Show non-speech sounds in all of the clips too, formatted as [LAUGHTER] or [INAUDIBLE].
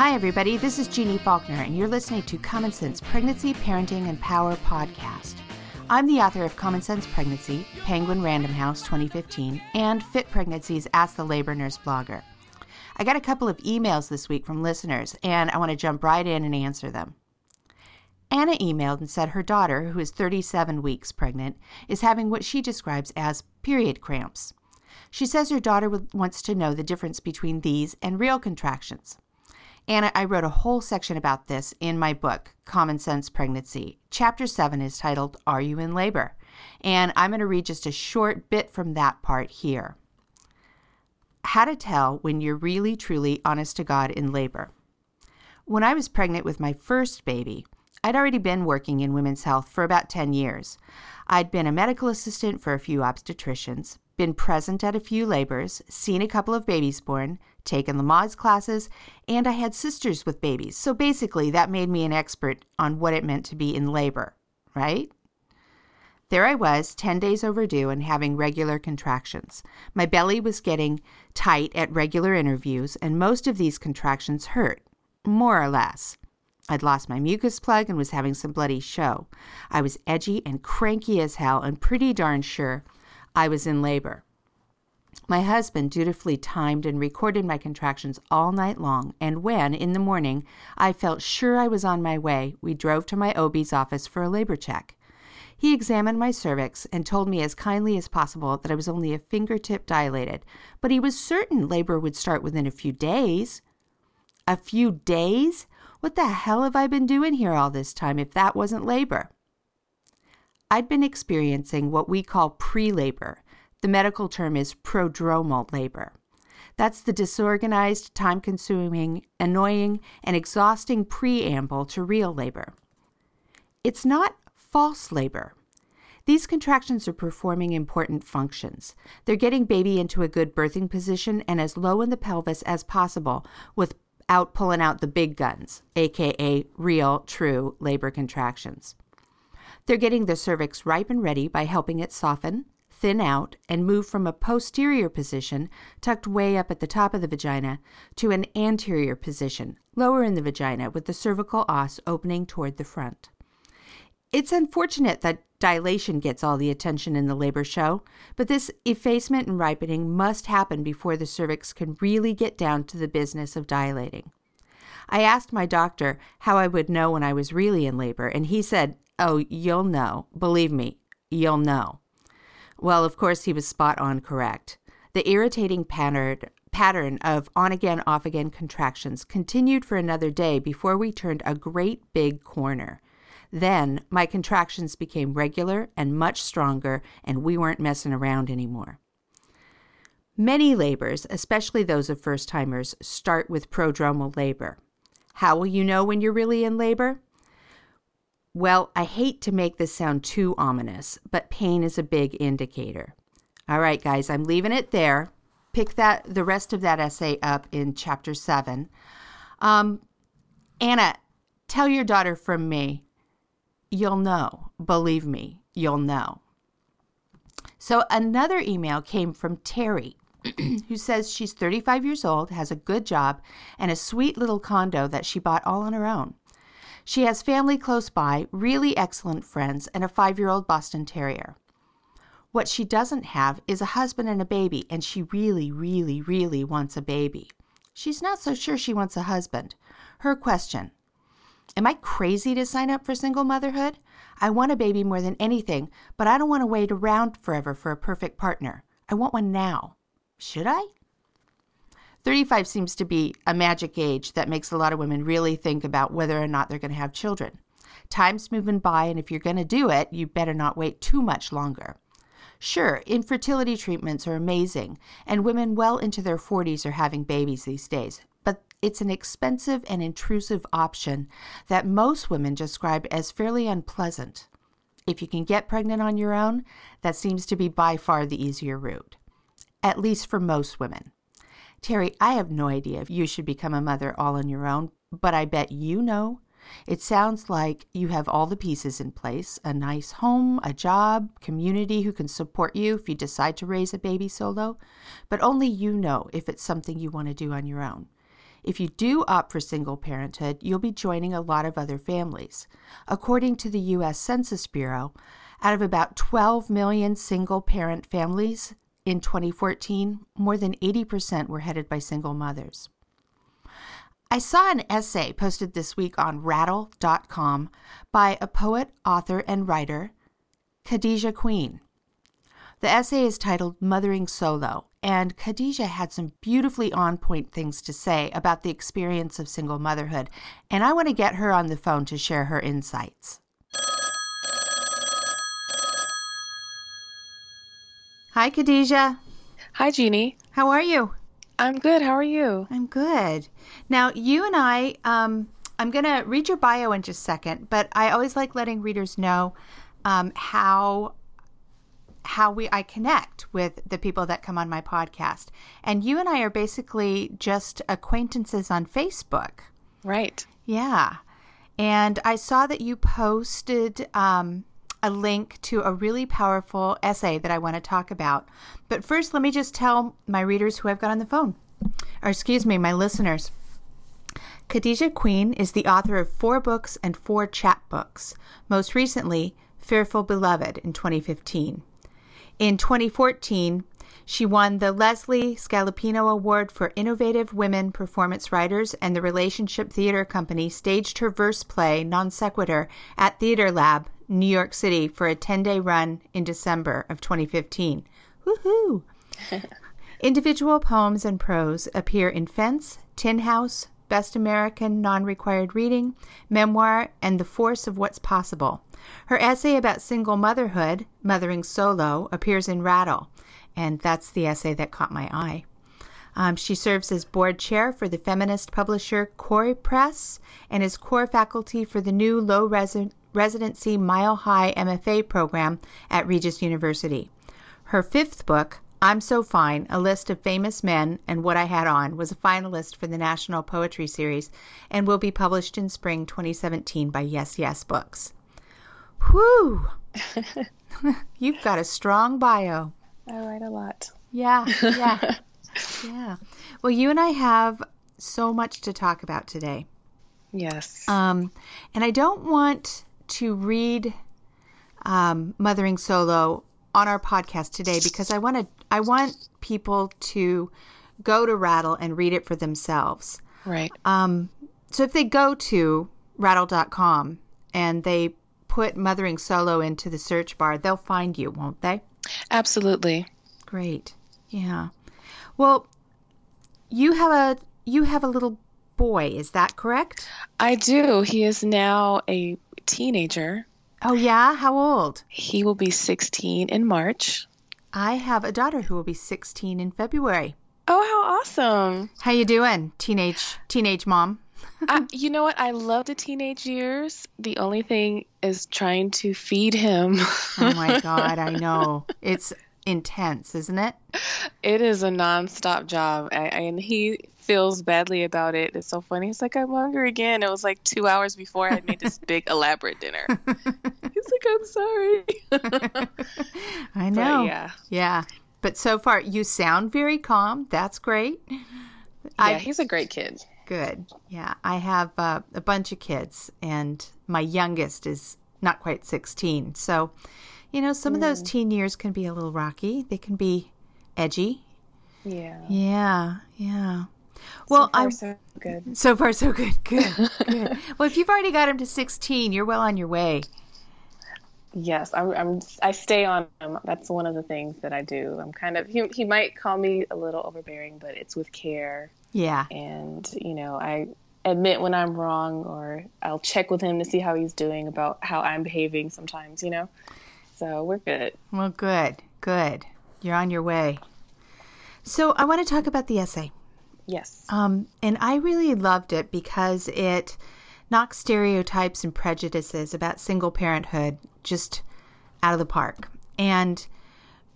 Hi, everybody. This is Jeannie Faulkner, and you're listening to Common Sense Pregnancy, Parenting, and Power podcast. I'm the author of Common Sense Pregnancy, Penguin Random House 2015, and Fit Pregnancy's Ask the Labor Nurse blogger. I got a couple of emails this week from listeners, and I want to jump right in and answer them. Anna emailed and said her daughter, who is 37 weeks pregnant, is having what she describes as period cramps. She says her daughter wants to know the difference between these and real contractions. Anna, I wrote a whole section about this in my book, Common Sense Pregnancy. Chapter 7 is titled, Are You in Labor? And I'm going to read just a short bit from that part here. How to tell when you're really, truly honest to God in labor. When I was pregnant with my first baby, I'd already been working in women's health for about 10 years. I'd been a medical assistant for a few obstetricians, been present at a few labors, seen a couple of babies born, taken Lamaze classes, and I had sisters with babies. So basically, that made me an expert on what it meant to be in labor, right? There I was, 10 days overdue and having regular contractions. My belly was getting tight at regular interviews, and most of these contractions hurt, more or less. I'd lost my mucus plug and was having some bloody show. I was edgy and cranky as hell and pretty darn sure I was in labor. My husband dutifully timed and recorded my contractions all night long, and when, in the morning, I felt sure I was on my way, we drove to my OB's office for a labor check. He examined my cervix and told me as kindly as possible that I was only a fingertip dilated, but he was certain labor would start within a few days. A few days? What the hell have I been doing here all this time if that wasn't labor? I'd been experiencing what we call pre labor. The medical term is prodromal labor. That's the disorganized, time consuming, annoying, and exhausting preamble to real labor. It's not false labor. These contractions are performing important functions. They're getting baby into a good birthing position and as low in the pelvis as possible without pulling out the big guns, aka real, true labor contractions. They're getting the cervix ripe and ready by helping it soften, thin out, and move from a posterior position, tucked way up at the top of the vagina, to an anterior position, lower in the vagina, with the cervical os opening toward the front. It's unfortunate that dilation gets all the attention in the labor show, but this effacement and ripening must happen before the cervix can really get down to the business of dilating. I asked my doctor how I would know when I was really in labor, and he said, Oh, you'll know. Believe me, you'll know. Well, of course, he was spot on correct. The irritating pattern, of on again, off again contractions continued for another day before we turned a great big corner. Then my contractions became regular and much stronger, and we weren't messing around anymore. Many labors, especially those of first timers, start with prodromal labor. How will you know when you're really in labor? Well, I hate to make this sound too ominous, but pain is a big indicator. All right, guys, I'm leaving it there. Pick that the rest of that essay up in chapter seven. Um, Anna, tell your daughter from me you'll know. Believe me, you'll know. So another email came from Terry, [CLEARS THROAT] who says she's 35 years old, has a good job, and a sweet little condo that she bought all on her own. She has family close by, really excellent friends, and a five year old Boston Terrier. What she doesn't have is a husband and a baby, and she really, really, really wants a baby. She's not so sure she wants a husband. Her question Am I crazy to sign up for single motherhood? I want a baby more than anything, but I don't want to wait around forever for a perfect partner. I want one now. Should I? 35 seems to be a magic age that makes a lot of women really think about whether or not they're going to have children. Time's moving by, and if you're going to do it, you better not wait too much longer. Sure, infertility treatments are amazing, and women well into their 40s are having babies these days, but it's an expensive and intrusive option that most women describe as fairly unpleasant. If you can get pregnant on your own, that seems to be by far the easier route, at least for most women. Terry, I have no idea if you should become a mother all on your own, but I bet you know. It sounds like you have all the pieces in place a nice home, a job, community who can support you if you decide to raise a baby solo, but only you know if it's something you want to do on your own. If you do opt for single parenthood, you'll be joining a lot of other families. According to the U.S. Census Bureau, out of about 12 million single parent families in 2014, more than 80% were headed by single mothers. I saw an essay posted this week on rattle.com by a poet, author, and writer, Khadijah Queen. The essay is titled Mothering Solo, and Khadijah had some beautifully on point things to say about the experience of single motherhood, and I want to get her on the phone to share her insights. Hi, Khadijah. Hi, Jeannie. How are you? I'm good. How are you? I'm good. Now, you and I, um, I'm going to read your bio in just a second, but I always like letting readers know um, how how we I connect with the people that come on my podcast. And you and I are basically just acquaintances on Facebook. Right. Yeah. And I saw that you posted um, a link to a really powerful essay that I want to talk about. But first, let me just tell my readers who I've got on the phone, or excuse me, my listeners. Khadijah Queen is the author of four books and four chapbooks, most recently, Fearful Beloved in 2015. In 2014, she won the Leslie Scalapino Award for Innovative Women Performance Writers, and the Relationship Theater Company staged her verse play, Non Sequitur, at Theater Lab, New York City, for a 10 day run in December of 2015. Woohoo! [LAUGHS] Individual poems and prose appear in Fence, Tin House, Best American Non Required Reading, Memoir, and The Force of What's Possible. Her essay about single motherhood, Mothering Solo, appears in Rattle, and that's the essay that caught my eye. Um, she serves as board chair for the feminist publisher Kore Press and is core faculty for the new low resi- residency Mile High MFA program at Regis University. Her fifth book, I'm So Fine, A List of Famous Men and What I Had On, was a finalist for the National Poetry Series and will be published in spring 2017 by Yes Yes Books. Whew! [LAUGHS] [LAUGHS] You've got a strong bio. I write a lot. Yeah, yeah, [LAUGHS] yeah. Well, you and I have so much to talk about today. Yes. Um, and I don't want to read um, Mothering Solo on our podcast today because I want to. I want people to go to Rattle and read it for themselves. right. Um, so if they go to rattle.com and they put Mothering Solo into the search bar, they'll find you, won't they? Absolutely. Great. Yeah. Well, you have a you have a little boy, is that correct? I do. He is now a teenager. Oh yeah, how old? He will be 16 in March. I have a daughter who will be 16 in February. Oh, how awesome. How you doing, teenage teenage mom? I, [LAUGHS] you know what? I love the teenage years. The only thing is trying to feed him. Oh my [LAUGHS] god, I know. It's intense, isn't it? it is a nonstop job, I, and he feels badly about it. It's so funny. He's like, "I'm hungry again." It was like two hours before I had made this big [LAUGHS] elaborate dinner. He's like, "I'm sorry." I know. yeah. Yeah. But so far you sound very calm. That's great. Yeah, I- he's a great kid. Good. Yeah, I have uh, a bunch of kids, and my youngest is not quite 16. So, you know, some of those teen years can be a little rocky. They can be edgy. Yeah. Yeah, yeah. Well, so far, I so good. [LAUGHS] so far so good. Good. Good. [LAUGHS] well, if you've already got him to 16, you're well on your way. Yes, I'm, I'm. I stay on him. That's one of the things that I do. I'm kind of. He, he might call me a little overbearing, but it's with care. Yeah. And you know, I admit when I'm wrong, or I'll check with him to see how he's doing about how I'm behaving. Sometimes, you know. So we're good. Well, good. Good. You're on your way. So, I want to talk about the essay. Yes. Um, and I really loved it because it knocks stereotypes and prejudices about single parenthood just out of the park. And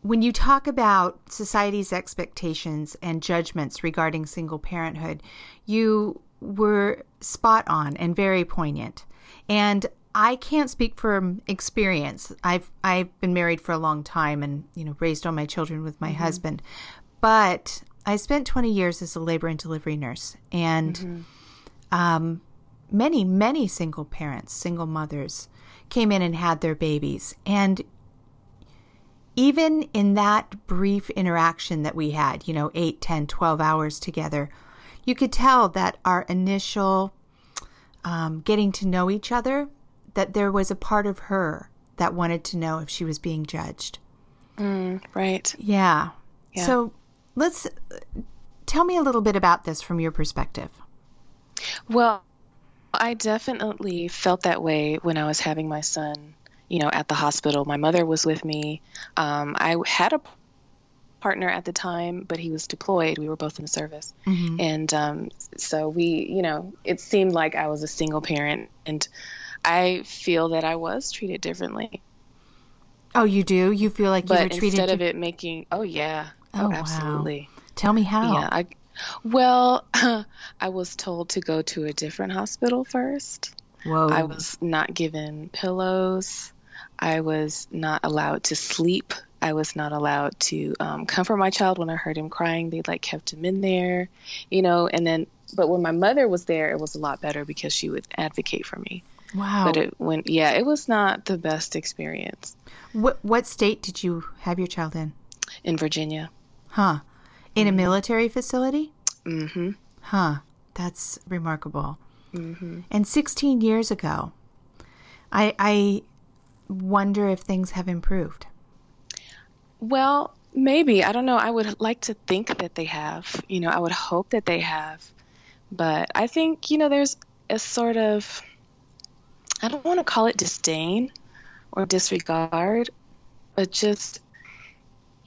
when you talk about society's expectations and judgments regarding single parenthood, you were spot on and very poignant. And I can't speak from experience. I've I've been married for a long time and you know raised all my children with my husband, but I spent 20 years as a labor and delivery nurse, and mm-hmm. um, many, many single parents, single mothers came in and had their babies. And even in that brief interaction that we had, you know, 8, 10, 12 hours together, you could tell that our initial um, getting to know each other, that there was a part of her that wanted to know if she was being judged. Mm, right. Yeah. yeah. So let's tell me a little bit about this from your perspective. Well, I definitely felt that way when I was having my son, you know, at the hospital. My mother was with me. Um, I had a partner at the time, but he was deployed. We were both in the service. Mm-hmm. And um, so we, you know, it seemed like I was a single parent. And I feel that I was treated differently. Oh, you do? You feel like but you were treated instead of it making, oh, yeah. Oh, oh absolutely. Wow. Tell me how. Yeah. I, well, [LAUGHS] I was told to go to a different hospital first. Whoa. I was not given pillows. I was not allowed to sleep. I was not allowed to um, comfort my child when I heard him crying. They like kept him in there, you know. And then, but when my mother was there, it was a lot better because she would advocate for me. Wow. But it went, yeah, it was not the best experience. What what state did you have your child in? In Virginia. Huh. In mm-hmm. a military facility? Mm-hmm. Huh. That's remarkable. Mm-hmm. And 16 years ago, I I wonder if things have improved. Well, maybe. I don't know. I would like to think that they have. You know, I would hope that they have. But I think, you know, there's a sort of, I don't want to call it disdain or disregard, but just,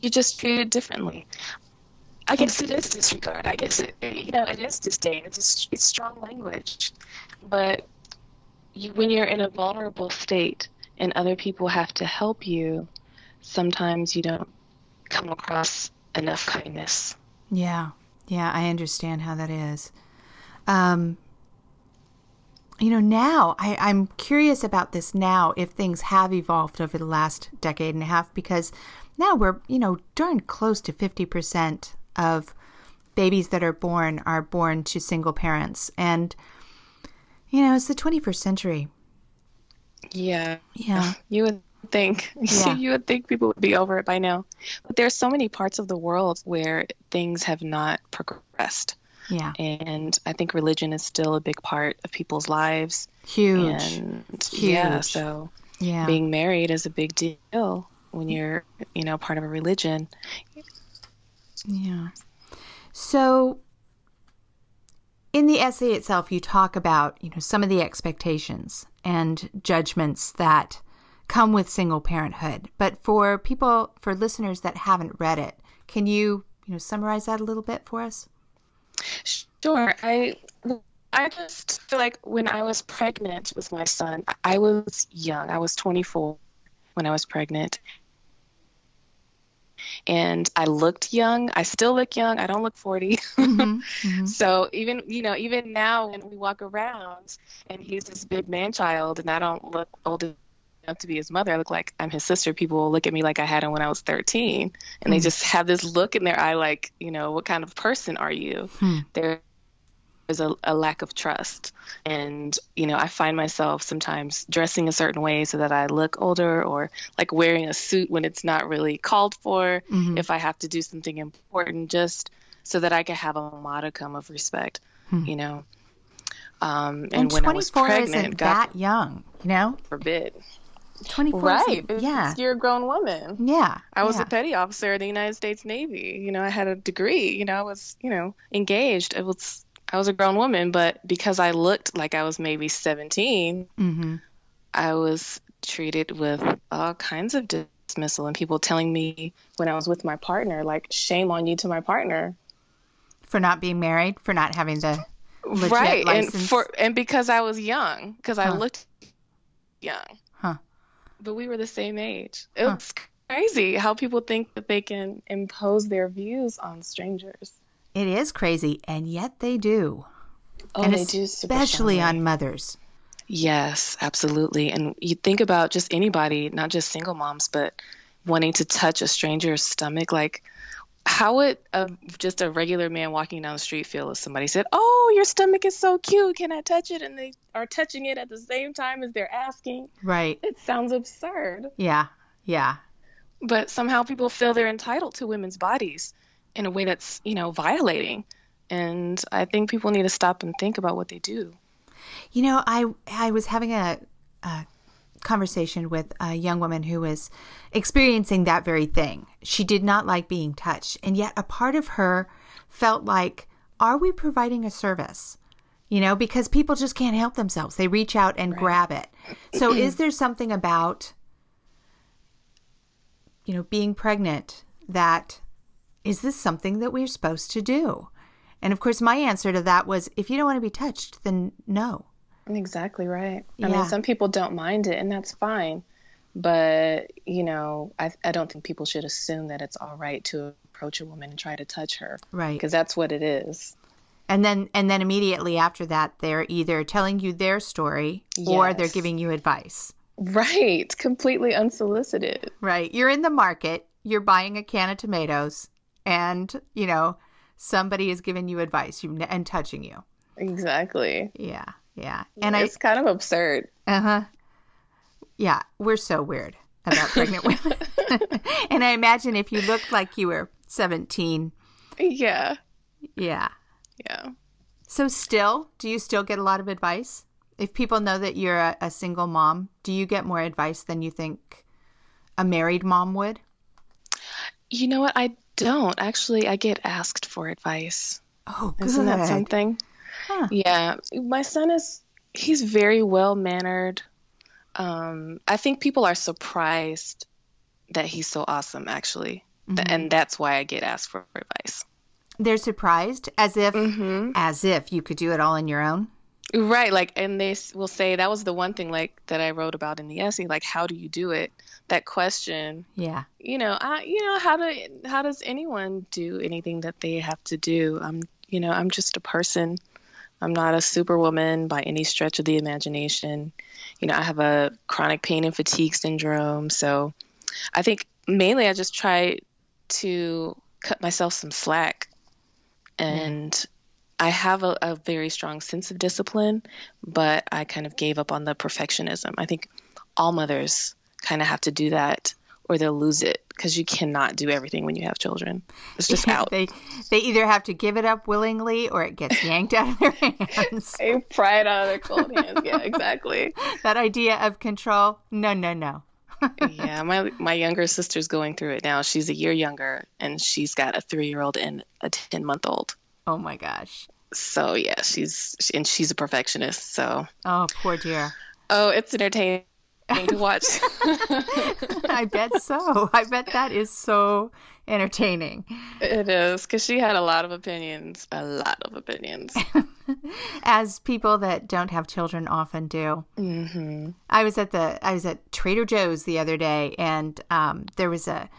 you just treat it differently. I guess it is disregard. I guess it, you know, it is disdain. It's, it's strong language. But you, when you're in a vulnerable state and other people have to help you, sometimes you don't come across enough kindness. Yeah, yeah, I understand how that is. Um, you know, now I, I'm curious about this now if things have evolved over the last decade and a half because now we're, you know, darn close to 50% of babies that are born are born to single parents. And, you know, it's the 21st century. Yeah. Yeah. [LAUGHS] You would think. [LAUGHS] Yeah. you would think people would be over it by now. But there's so many parts of the world where things have not progressed. Yeah. And I think religion is still a big part of people's lives. Huge. And Huge. yeah, so yeah. being married is a big deal when you're, you know, part of a religion. Yeah. So in the essay itself you talk about, you know, some of the expectations and judgments that come with single parenthood. But for people, for listeners that haven't read it, can you, you know, summarize that a little bit for us? Sure. I I just feel like when I was pregnant with my son, I was young. I was 24 when I was pregnant. And I looked young. I still look young. I don't look 40. [LAUGHS] Mm-hmm, mm-hmm. So even, you know, even now when we walk around and he's this big man child and I don't look old enough to be his mother. I look like I'm his sister. People will look at me like I had him when I was 13, and mm. they hmm. just have this look in their eye, like, you know, what kind of person are you? Mm. There's a, a, lack of trust, and you know, I find myself sometimes dressing a certain way so that I look older, or like wearing a suit when it's not really called for. Mm-hmm. If I have to do something important, just so that I can have a modicum of respect, hmm. you know. Um, and, and when I was pregnant, isn't God that young, you know. Forbid. 24 right yeah you're a grown woman yeah i was yeah. a petty officer in the united states navy you know i had a degree you know i was you know engaged it was i was a grown woman but because i looked like i was maybe 17 mm-hmm. i was treated with all kinds of dismissal and people telling me when i was with my partner like shame on you to my partner for not being married for not having the right license. and for and because i was young because huh. i looked young huh but we were the same age. It's huh. crazy how people think that they can impose their views on strangers. It is crazy, and yet they do. Oh, and they do, especially on mothers. Yes, absolutely. And you think about just anybody, not just single moms, but wanting to touch a stranger's stomach. Like, how would a, just a regular man walking down the street feel if somebody said, "Oh, your stomach is so cute. Can I touch it?" and they are touching it at the same time as they're asking? Right. It sounds absurd. Yeah. Yeah. But somehow people feel they're entitled to women's bodies in a way that's, you know, violating. And I think people need to stop and think about what they do. You know, I I was having a, a conversation with a young woman who was experiencing that very thing. She did not like being touched, and yet a part of her felt like, are we providing a service? You know, because people just can't help themselves. They reach out and right. grab it. So [CLEARS THROAT] is there something about you know, being pregnant that is this something that we're supposed to do? And of course, my answer to that was if you don't want to be touched, then no. Exactly right. I mean, some people don't mind it, and that's fine. But, you know, I, I don't think people should assume that it's all right to approach a woman and try to touch her. Right. Because that's what it is. And then and then immediately after that they're either telling you their story yes. or they're giving you advice. Right. Completely unsolicited. Right. You're in the market, you're buying a can of tomatoes, and, you know, somebody is giving you advice and touching you. Exactly. Yeah. Yeah. And it's I, kind of absurd. Uh huh. Yeah. We're so weird about pregnant women. [LAUGHS] [LAUGHS] and I imagine if you looked like you were 17. Yeah. Yeah. Yeah. So, still, do you still get a lot of advice? If people know that you're a, a single mom, do you get more advice than you think a married mom would? You know what? I don't. Actually, I get asked for advice. Oh, good. Isn't that something? Huh. Yeah, my son is he's very well mannered. Um, I think people are surprised that he's so awesome, actually, mm-hmm. and that's why I get asked for advice. They're surprised, as if, mm-hmm. as if you could do it all on your own. Right, like, and they will say that was the one thing, like, that I wrote about in the essay, like, how do you do it? That question. Yeah. You know, I, you know, how do, how does anyone do anything that they have to do? I'm, you know, I'm just a person I'm not a superwoman by any stretch of the imagination. You know, I have a chronic pain and fatigue syndrome. So I think mainly I just try to cut myself some slack. And mm. I have a, a very strong sense of discipline, but I kind of gave up on the perfectionism. I think all mothers kind of have to do that or they'll lose it because you cannot do everything when you have children. It's just [LAUGHS] out. they they either have to give it up willingly or it gets yanked out of their [LAUGHS] hands. they pry it out of their cold hands. Yeah, exactly. [LAUGHS] that idea of control. No, no, no. yeah, my my younger sister's going through it now. She's a year younger, and she's got a three year old and a ten month old. Oh my gosh. So yeah, she's and she's a perfectionist. So. Oh, poor dear. Oh, it's entertaining to watch. [LAUGHS] I bet so. I bet that is so entertaining. It is because she had a lot of opinions, a lot of opinions. [LAUGHS] As people that don't have children often do. Mm-hmm. I was at the I was at Trader Joe's the other day, and um, there was a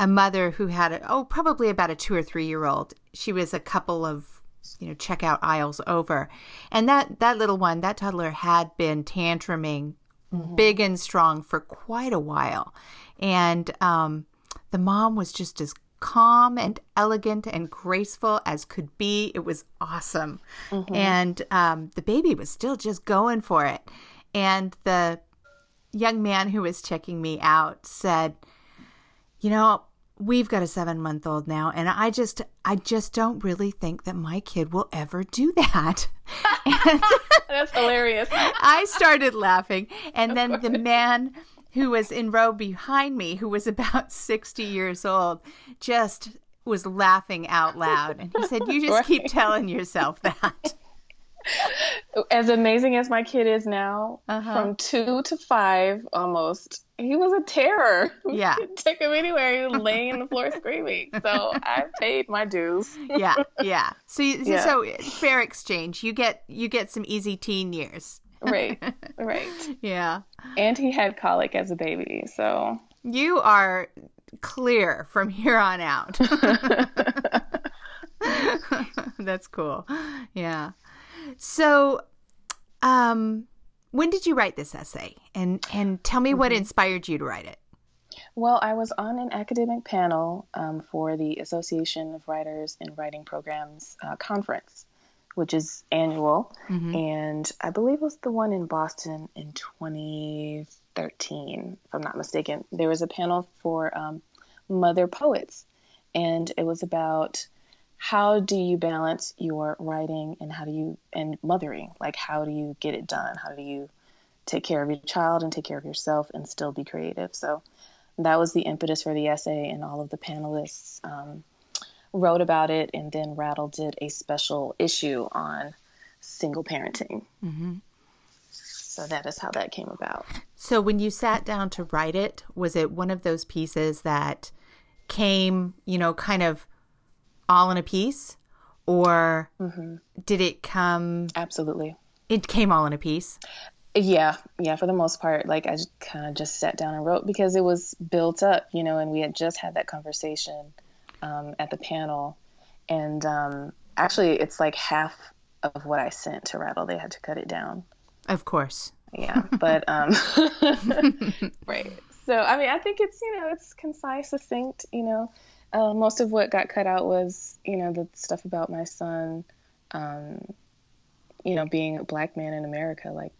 a mother who had a, oh probably about a two or three year old. She was a couple of you know checkout aisles over, and that that little one, that toddler, had been tantruming mm-hmm. big and strong for quite a while. And um, the mom was just as calm and elegant and graceful as could be. It was awesome. Mm-hmm. And um, the baby was still just going for it. And the young man who was checking me out said, You know, we've got a seven month old now and i just i just don't really think that my kid will ever do that [LAUGHS] that's hilarious i started laughing and then the man who was in row behind me who was about [LAUGHS] 60 years old just was laughing out loud and he said you just [LAUGHS] right. keep telling yourself that as amazing as my kid is now, uh-huh. from two to five almost, he was a terror. Yeah. Take him anywhere. He was laying in the floor screaming. So I paid my dues. yeah. Yeah. So, you, yeah. so fair exchange. You get, you get some easy teen years. right. Right. [LAUGHS] Yeah. And he had colic as a baby. So you are clear from here on out. [LAUGHS] [LAUGHS] That's cool. Yeah. So, um, when did you write this essay? And and tell me mm-hmm. what inspired you to write it. Well, I was on an academic panel um, for the Association of Writers in Writing Programs uh, conference, which is annual. Mm-hmm. And I believe it was the one in Boston in 2013, if I'm not mistaken. There was a panel for um, mother poets, and it was about how do you balance your writing and how do you and mothering? Like how do you get it done? How do you take care of your child and take care of yourself and still be creative? So that was the impetus for the essay and all of the panelists um, wrote about it and then rattle did a special issue on single parenting. Mm-hmm. so that is how that came about. So when you sat down to write it, was it one of those pieces that came, you know, kind of all in a piece? Or did it come, absolutely it came all in a piece? Yeah, yeah, for the most part, like I kind of just sat down and wrote because it was built up, you know, and we had just had that conversation um, at the panel. And um, actually, it's like half of what I sent to Rattle. They had to cut it down. Of course. Yeah, but um, [LAUGHS] [LAUGHS] right. So I mean, I think it's you know it's concise, succinct. You know, uh, most of what got cut out was you know the stuff about my son. Um, you know, being a black man in America, like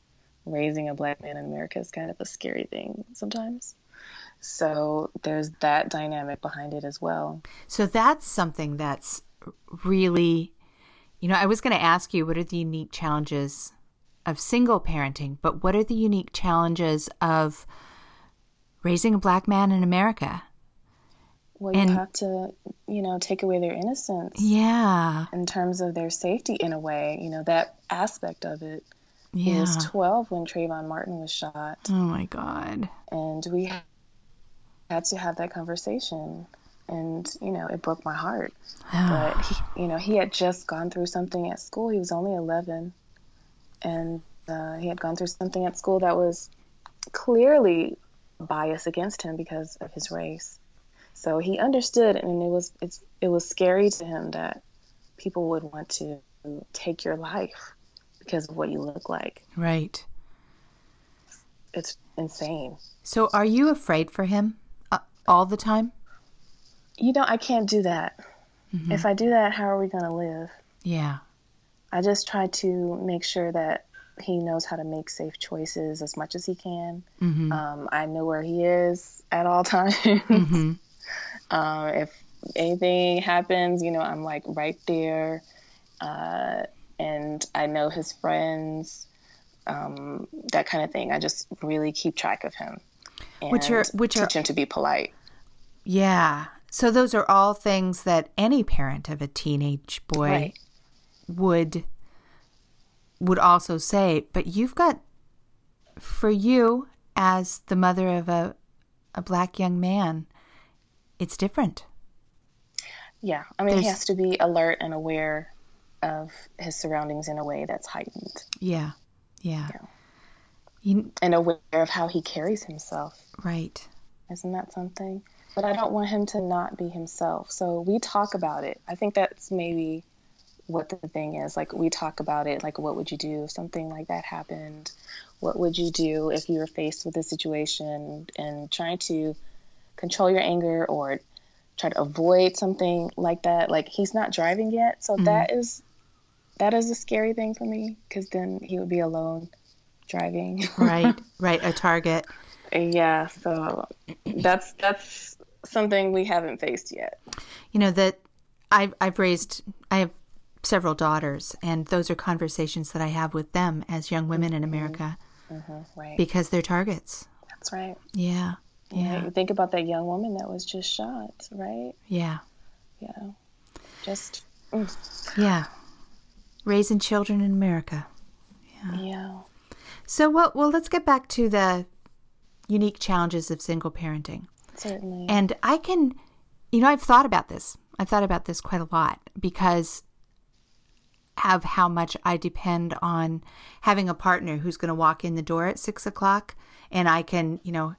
raising a black man in America is kind of a scary thing sometimes. So there's that dynamic behind it as well. So that's something that's really, you know, I was going to ask you what are the unique challenges of single parenting, but what are the unique challenges of raising a black man in America? Well, you And- have to, you know, take away their innocence Yeah. in terms of their safety in a way. You know, that aspect of it. He Yeah. was 12 when Trayvon Martin was shot, Oh my God. and we had to have that conversation. And you know, it broke my heart. [SIGHS] But he, you know, he had just gone through something at school. He was only 11, and uh, he had gone through something at school that was clearly bias against him because of his race. So he understood, and it was it's it was scary to him that people would want to take your life because of what you look like. Right. It's insane. So are you afraid for him uh, all the time? You know, I can't do that. If I do that, how are we going to live? Yeah. I just try to make sure that he knows how to make safe choices as much as he can. Mm-hmm. Um, I know where he is at all [LAUGHS] times. Mm-hmm. Um, if anything happens, you know, I'm like right there. Uh, and I know his friends, um, that kind of thing. I just really keep track of him. And Which are- which are- teach him to be polite. Yeah. So those are all things that any parent of a teenage boy Right. would would also say, but you've got for you as the mother of a a black young man, it's different. Yeah, I mean, he has to be alert and aware of his surroundings in a way that's heightened Yeah. Yeah. Yeah. You, and aware of how he carries himself. right. Isn't that something? But I don't want him to not be himself. So we talk about it. I think that's maybe what the thing is. Like, we talk about it. Like, what would you do if something like that happened? What would you do if you were faced with a situation and trying to control your anger or try to avoid something like that? Like, he's not driving yet. So mm-hmm. that is. That is a scary thing for me because then he would be alone driving. [LAUGHS] Right. right. A target. Yeah, so that's that's something we haven't faced yet. You know that I've I've raised I have several daughters and those are conversations that I have with them as young women in mm-hmm. America mm-hmm. Right. because they're targets. that's right. Yeah. Yeah. Think about that young woman that was just shot, right? Yeah. Yeah. Just mm, Yeah. Raising children in America. yeah. Yeah. So what? well let's get back to the unique challenges of single parenting. Certainly. And I can, you know, I've thought about this. I've thought about this quite a lot because of how much I depend on having a partner who's going to walk in the door at six o'clock, and I can, you know,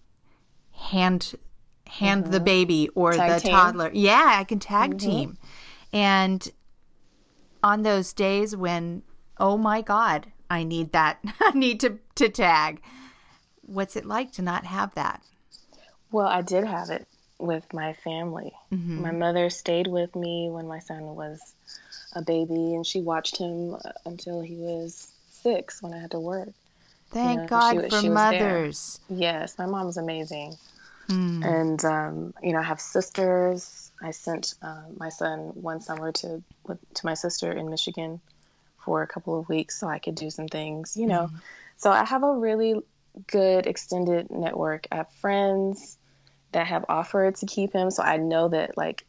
hand hand the baby or Tag the team. toddler. Yeah, I can tag team. And on those days when, oh my God, I need that, [LAUGHS] I need to to tag. What's it like to not have that? Well, I did have it with my family. Mhm. My mother stayed with me when my son was a baby, and she watched him uh, until he was six when I had to work. Thank she God was- for she was mothers. Yes, my mom's amazing. Mm. And um, you know, I have sisters. I sent uh, my son one summer to to my sister in Michigan for a couple of weeks so I could do some things. You know, so I have a really good extended network. I have friends that have offered to keep him, so I know that like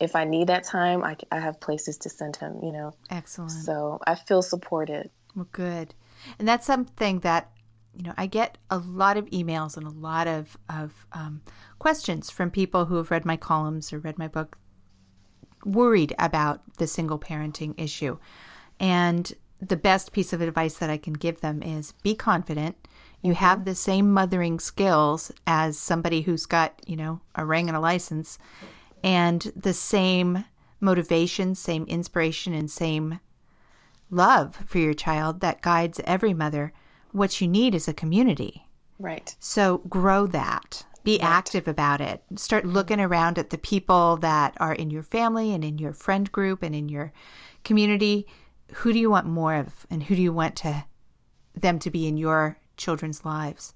if I need that time, I, I have places to send him. You know, Excellent. so I feel supported. Well, good. And that's something that, you know, I get a lot of emails and a lot of, of um, questions from people who have read my columns or read my book, worried about the single parenting issue. And the best piece of advice that I can give them is be confident. You have the same mothering skills as somebody who's got, you know, a ring and a license, and the same motivation, same inspiration, and same love for your child that guides every mother. What you need is a community. Right. So grow that. Be active about it. Start looking around at the people that are in your family and in your friend group and in your community. Who do you want more of and who do you want to them to be in your children's lives?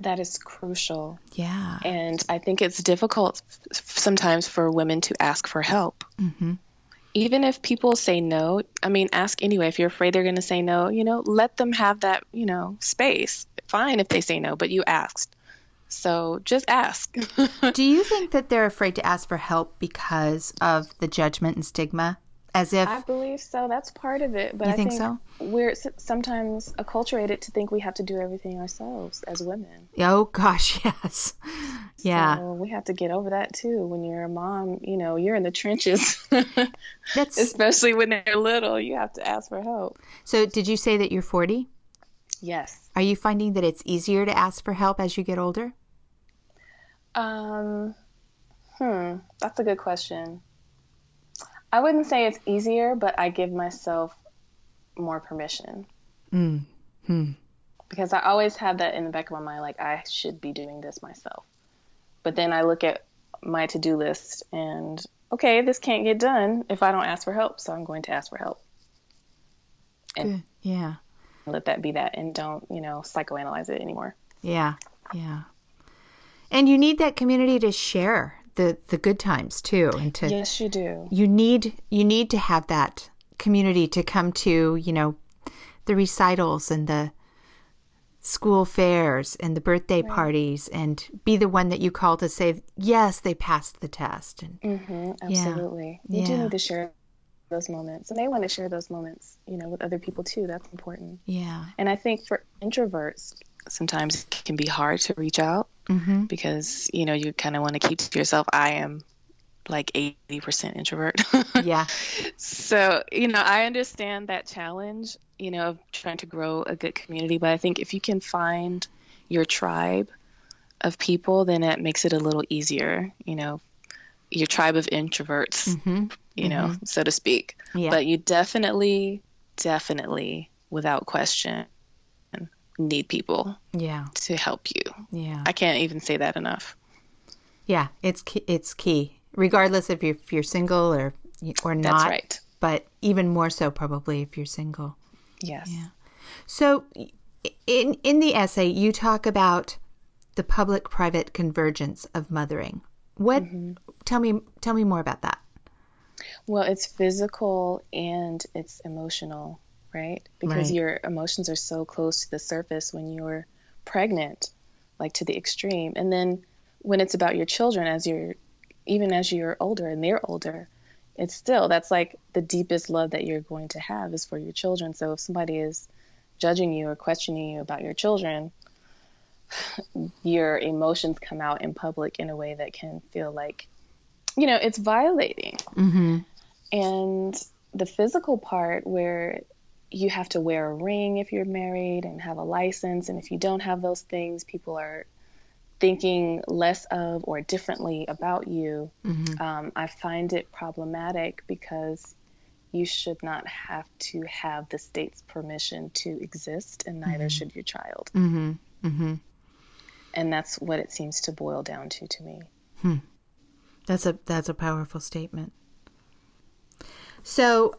That is crucial. Yeah. And I think it's difficult sometimes for women to ask for help. Mm-hmm. Even if people say no, I mean, ask anyway. If you're afraid they're going to say no, you know, let them have that, you know, space. Fine if they say no, but you asked. So just ask. [LAUGHS] do you think that they're afraid to ask for help because of the judgment and stigma? As if I believe so. That's part of it. But You I think think so? we're sometimes acculturated to think we have to do everything ourselves as women. Oh gosh, [LAUGHS] yes. Yeah. So we have to get over that too. When you're a mom, you know, you're in the trenches. [LAUGHS] That's Especially when they're little, you have to ask for help. So did you say that you're 40? Yes. Are you finding that it's easier to ask for help as you get older? Um, hmm, that's a good question. I wouldn't say it's easier, but I give myself more permission Mm. Hmm. because I always have that in the back of my mind, like I should be doing this myself. But then I look at my to-do list and okay, this can't get done if I don't ask for help, so I'm going to ask for help. And Good. Yeah. let that be that and don't, you know, psychoanalyze it anymore. Yeah. Yeah. And you need that community to share the the good times too and to Yes, you do. you need you need to have that community to come to, you know, the recitals and the school fairs and the birthday parties and be the one that you call to say yes, they passed the test and hmm absolutely. You do need to share those moments, and they want to share those moments, you know, with other people too. That's important. yeah. And I think for introverts, sometimes it can be hard to reach out Mhm. because you know you kind of want to keep to yourself. I am like eighty percent introvert. [LAUGHS] Yeah. So, you know, I understand that challenge, you know, of trying to grow a good community, but I think if you can find your tribe of people, then it makes it a little easier, you know, your tribe of introverts, Mhm. you know, so to speak. Yeah. But you definitely, definitely, without question, need people Yeah. to help you. Yeah. I can't even say that enough. Yeah, it's key, it's key, regardless if you're if you're single or or not. That's right. But even more so, probably if you're single. Yes. yeah So, in in the essay, you talk about the public-private convergence of mothering. What? Mm-hmm. Tell me tell me more about that. Well, it's physical and it's emotional, right? Because Right. your emotions are so close to the surface when you're pregnant, like to the extreme. And then when it's about your children, as you're, even as you're older and they're older, it's still, that's like the deepest love that you're going to have is for your children. So if somebody is judging you or questioning you about your children, [SIGHS] your emotions come out in public in a way that can feel like, you know, it's violating Mm-hmm. and the physical part where you have to wear a ring if you're married and have a license and if you don't have those things people are thinking less of or differently about you Mm-hmm. um, i find it problematic because you should not have to have the state's permission to exist and neither should your child Mm-hmm. Mm-hmm. and that's what it seems to boil down to to me. That's a that's a powerful statement. So,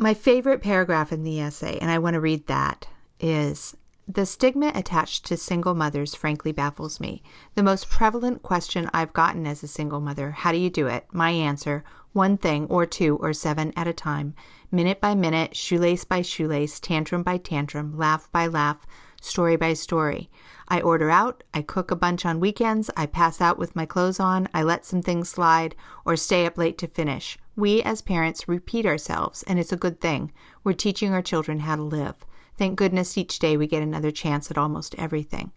my favorite paragraph in the essay, and I want to read that, is the stigma attached to single mothers frankly baffles me. The most prevalent question I've gotten as a single mother, how do you do it? My answer, one thing or two or seven at a time, minute by minute, shoelace by shoelace, tantrum by tantrum, laugh by laugh, story by story. I order out, I cook a bunch on weekends, I pass out with my clothes on, I let some things slide, or stay up late to finish. We as parents repeat ourselves, and it's a good thing. We're teaching our children how to live. Thank goodness each day we get another chance at almost everything.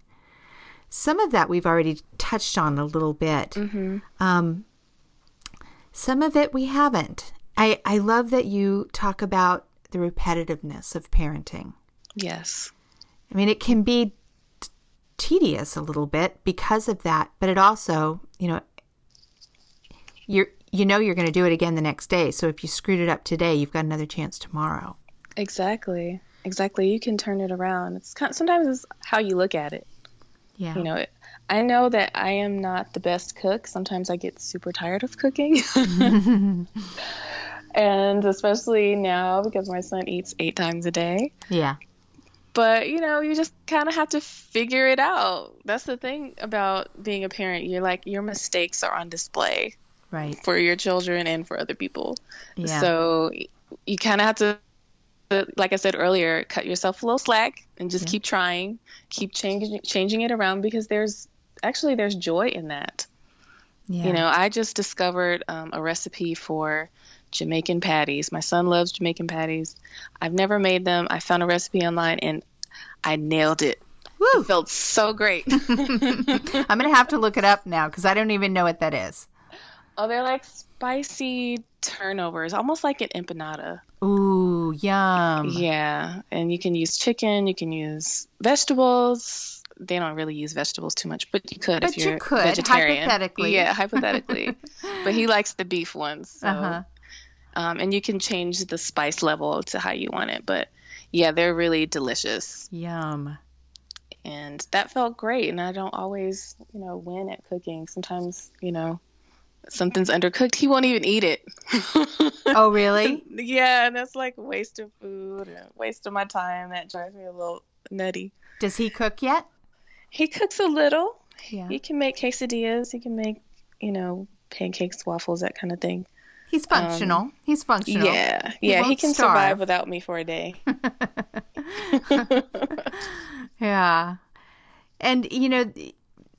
Some of that we've already touched on a little bit. Um, some of it we haven't. I, I love that you talk about the repetitiveness of parenting. Yes. I mean, it can be t- tedious a little bit because of that, but it also, you know, you're you know you're going to do it again the next day. So if you screwed it up today, you've got another chance tomorrow. Exactly. Exactly. You can turn it around. It's kind sometimes it's how you look at it. Yeah. You know, it, I know that I am not the best cook. Sometimes I get super tired of cooking. [LAUGHS] and especially now because my son eats 8 times a day. Yeah. But, you know, you just kind of have to figure it out. That's the thing about being a parent. You're like your mistakes are on display Right. for your children and for other people. Yeah. So you kind of have to, like I said earlier, cut yourself a little slack and just Yeah. keep trying, keep changing changing it around because there's actually there's joy in that. yeah. You know, I just discovered um, a recipe for Jamaican patties. My son loves Jamaican patties. I've never made them. I found a recipe online and I nailed it. Woo! It felt so great. [LAUGHS] I'm going to have to look it up now because I don't even know what that is. oh, they're like spicy turnovers, almost like an empanada. Ooh, yum. Yeah, and you can use chicken, you can use vegetables. They don't really use vegetables too much, but you could But if you you're could, vegetarian. hypothetically. Yeah, hypothetically. [LAUGHS] but he likes the beef ones. So. Uh-huh. Um, and you can change the spice level to how you want it. But yeah, they're really delicious. Yum. And that felt great. And I don't always, you know, win at cooking. Sometimes, you know, something's undercooked. He won't even eat it. [LAUGHS] Oh, really? yeah, and that's like a waste of food waste of my time. That drives me a little nutty. Does he cook yet? He cooks a little. Yeah. He can make quesadillas. He can make, you know, pancakes, waffles, that kind of thing. He's functional. He's functional. Um, Yeah, He yeah, he can starve. survive without me for a day. [LAUGHS] Yeah. And you know,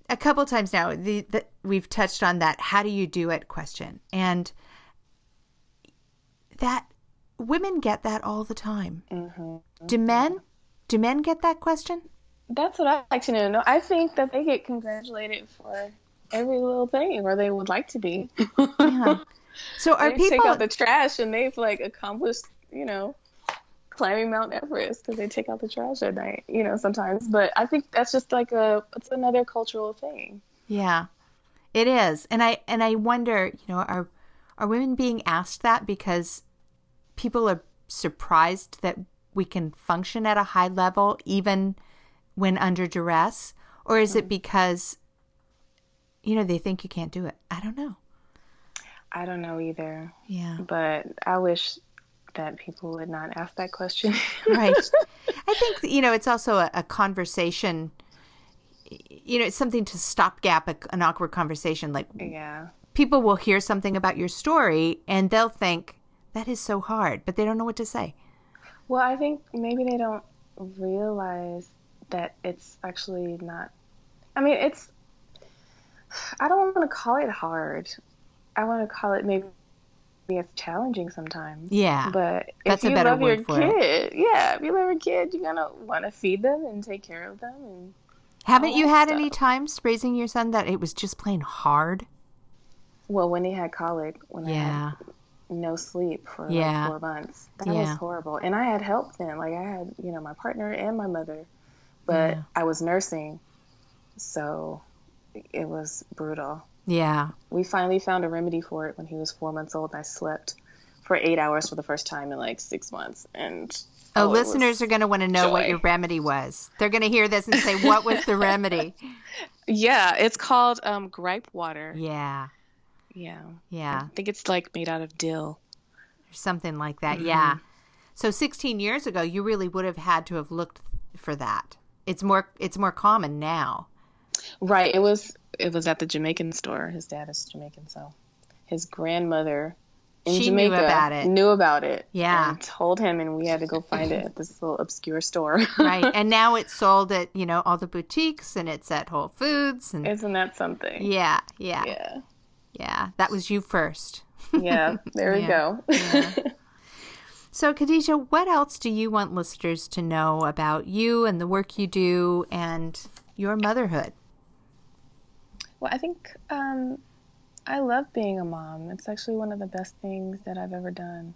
a couple times now, the, the we've touched on that how do you do it question. And that women get that all the time. hmm Do men? Do men get that question? That's what I like to know. No, I think that they get congratulated for every little thing, or they would like to be. Yeah. [LAUGHS] So are they take out the trash and they've like accomplished, you know, climbing Mount Everest because they take out the trash at night. You know, sometimes. But I think that's just like a it's another cultural thing. Yeah. It is. And I and I wonder, you know, are are women being asked that because people are surprised that we can function at a high level even when under duress or is it mm-hmm. because you know they think you can't do it? I don't know. I don't know either, Yeah. but I wish that people would not ask that question. [LAUGHS] Right. I think you know it's also a, a conversation you know, it's something to stopgap a, an awkward conversation like yeah. people will hear something about your story and they'll think that is so hard, but they don't know what to say. Well, I think maybe they don't realize that it's actually not. I mean, it's. I don't want to call it hard. I want to call it maybe it's challenging sometimes. Yeah. But if you love your for it. kid, yeah, if you love your kid, you're gonna want to feed them and take care of them. And Haven't you had any times raising your son that it was just plain hard? well, when he had colic, when I had no sleep for Yeah. like four months, that was horrible. And I had help then, like I had, you know, my partner and my mother, but Yeah. I was nursing, so it was brutal. Yeah. We finally found a remedy for it when he was four months old, and I slept for eight hours for the first time in like six months, and Oh, Oh, listeners are going to want to know what your remedy was. They're going to hear this and say, "What was the remedy?" [LAUGHS] Yeah, it's called um, gripe water. Yeah, Yeah. yeah, I think it's like made out of dill. or something like that. Mm-hmm. Yeah. So 16 years ago, you really would have had to have looked for that. It's more it's more common now. Right. It was it was at the Jamaican store. His dad is Jamaican, so his grandmother in She knew Jamaica about it. knew about it. Yeah. And told him and we had to go find it at this little obscure store. [LAUGHS] Right. and now it's sold at, you know, all the boutiques and it's at Whole Foods and Isn't that something? yeah, yeah, yeah. Yeah. That was you first. Yeah. [LAUGHS] There we Yeah. go. Yeah. So, Khadijah, what else do you want listeners to know about you and the work you do and your motherhood? Well, I think um, I love being a mom. It's actually one of the best things that I've ever done.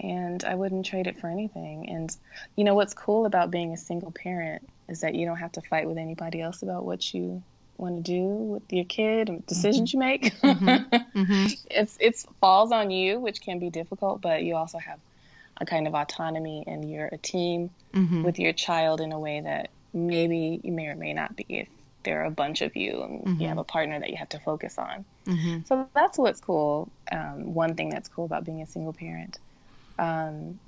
And I wouldn't trade it for anything. And you know what's cool about being a single parent is that you don't have to fight with anybody else about what you want to do with your kid and decisions you make. Mm-hmm. [LAUGHS] it's it's falls on you, which can be difficult, but you also have a kind of autonomy and you're a team Mm-hmm. with your child in a way that maybe you may or may not be if there are a bunch of you and you have a partner that you have to focus on. Mm-hmm. So that's what's cool. Um, one thing that's cool about being a single parent. Um,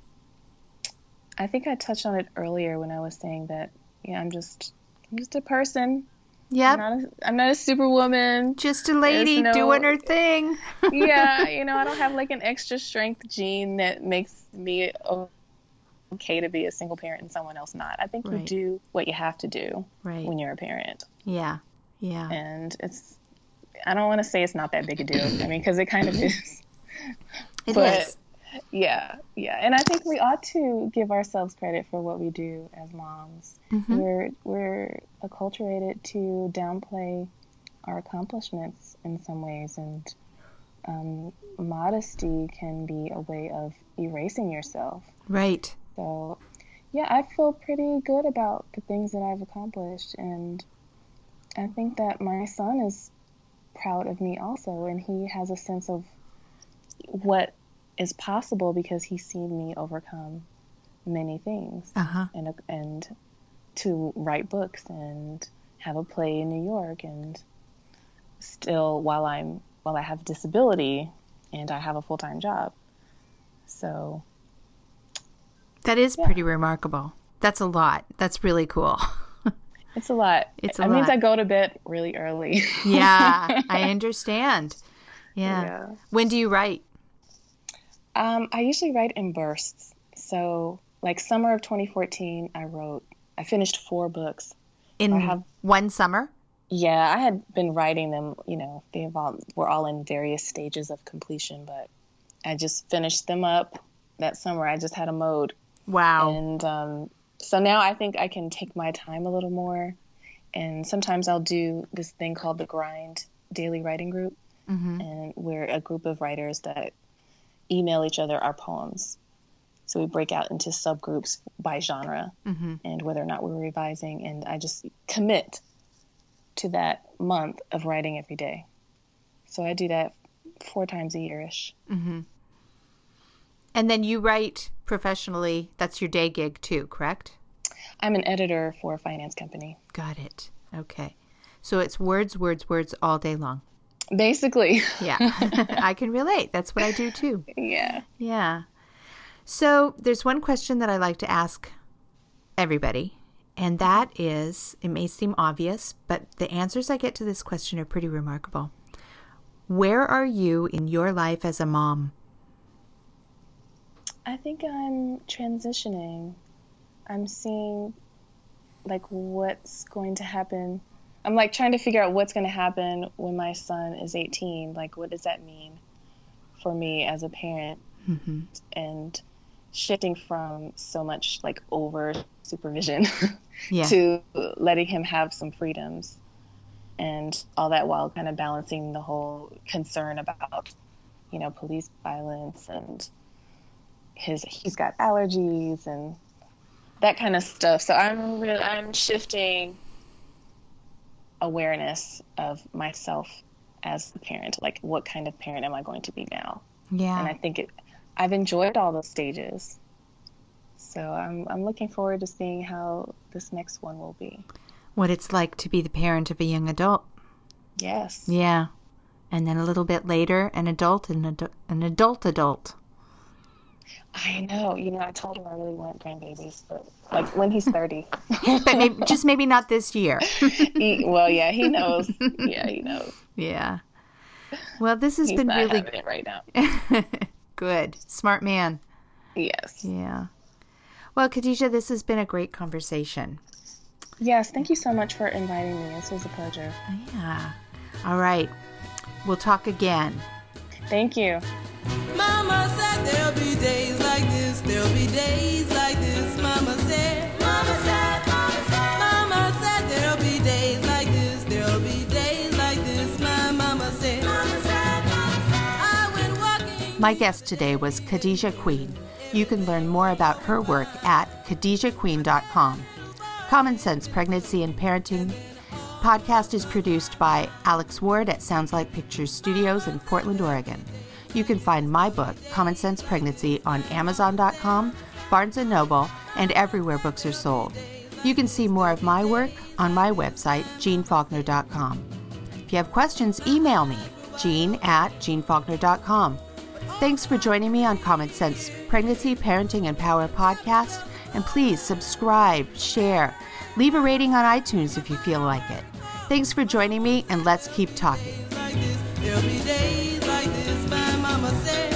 I think I touched on it earlier when I was saying that yeah, I'm just I'm just a person. Yeah, I'm Yep. not a, I'm not a superwoman. Just a lady no- doing her thing. yeah, [LAUGHS] you know, I don't have like an extra strength gene that makes me okay to be a single parent and someone else not. I think you do what you have to do Right. when you're a parent. Yeah. Yeah. And it's, I don't want to say it's not that big a deal. I mean, because it kind of is. [LAUGHS] It is. but- Yeah, yeah. And I think we ought to give ourselves credit for what we do as moms. Mhm. We're, we're acculturated to downplay our accomplishments in some ways. And um, modesty can be a way of erasing yourself. Right. So, yeah, I feel pretty good about the things that I've accomplished, and I think that my son is proud of me also, and he has a sense of what is possible because he's seen me overcome many things, Uh huh. and and to write books and have a play in New York, and still while I'm while I have disability and I have a full time job, so. That is Yeah. pretty remarkable. That's a lot. That's really cool. [LAUGHS] It's a lot. It's a It means. I go to bed really early. yeah, I [LAUGHS] understand. Yeah. Yeah. When do you write? Um, I usually write in bursts. So, like summer of 2014, I wrote. I finished four books. In I have- one summer? Yeah, I had been writing them. You know, they all, were all in various stages of completion, but I just finished them up that summer. I just had a mode, Wow. and um, so now I think I can take my time a little more. And sometimes I'll do this thing called the Grind Daily Writing Group. hmm and we're a group of writers that email each other our poems. So we break out into subgroups by genre hmm and whether or not we're revising, and I just commit to that month of writing every day. So I do that four times a year ish. hmm And then you write professionally. That's your day gig too, correct? I'm an editor for a finance company. Got it. Okay. So it's words, words, words all day long. Basically, [LAUGHS] Yeah. [LAUGHS] I can relate. That's what I do too. yeah. Yeah. So there's one question that I like to ask everybody, and that is it may seem obvious, but the answers I get to this question are pretty remarkable. Where are you in your life as a mom? I think I'm transitioning. I'm seeing like what's going to happen. I'm like trying to figure out what's going to happen when my son is 18. Like, what does that mean for me as a parent? hmm And shifting from so much like over supervision [LAUGHS] Yeah. to letting him have some freedoms and all that while kind of balancing the whole concern about you know police violence and his he's got allergies and that kind of stuff so i'm re- i'm shifting awareness of myself as a parent like what kind of parent am i going to be now Yeah. and i think it i've enjoyed all those stages So I'm I'm looking forward to seeing how this next one will be. What it's like to be the parent of a young adult. Yes. Yeah. And then a little bit later, an adult and adu- an adult adult. I know. You know, I told him I really want grandbabies, but like when he's 30. [LAUGHS] But maybe, just maybe not this year. he, well, yeah, he knows. [LAUGHS] Yeah, he knows. yeah. Well, this has He's been not really having it right now. [LAUGHS] good. Smart man. Yes. Yeah. Well, Khadijah, this has been a great conversation. Yes. Thank you so much for inviting me. This was a pleasure. Yeah. All right. We'll talk again. Thank you. Mama said there'll be days like this, there'll be days like this. Mama said, Mama said, Mama said, Mama said there'll be days like this, there'll be days like this. My mama said, Mama said, Mama said, I went walking. My guest today was Khadijah Queen. You can learn more about her work at khadijahqueen.com. Common Sense Pregnancy and Parenting podcast is produced by Alex Ward at Sounds Like Pictures Studios in Portland, Oregon. You can find my book, Common Sense Pregnancy, on Amazon.com, Barnes & Noble, and everywhere books are sold. You can see more of my work on my website, jeannefaulkner.com. If you have questions, email me, jeanne at jeannefaulkner.com. Thanks for joining me on Common Sense Pregnancy, Parenting, and Power podcast. And please subscribe, share, leave a rating on iTunes if you feel like it. Thanks for joining me, and let's keep talking. você.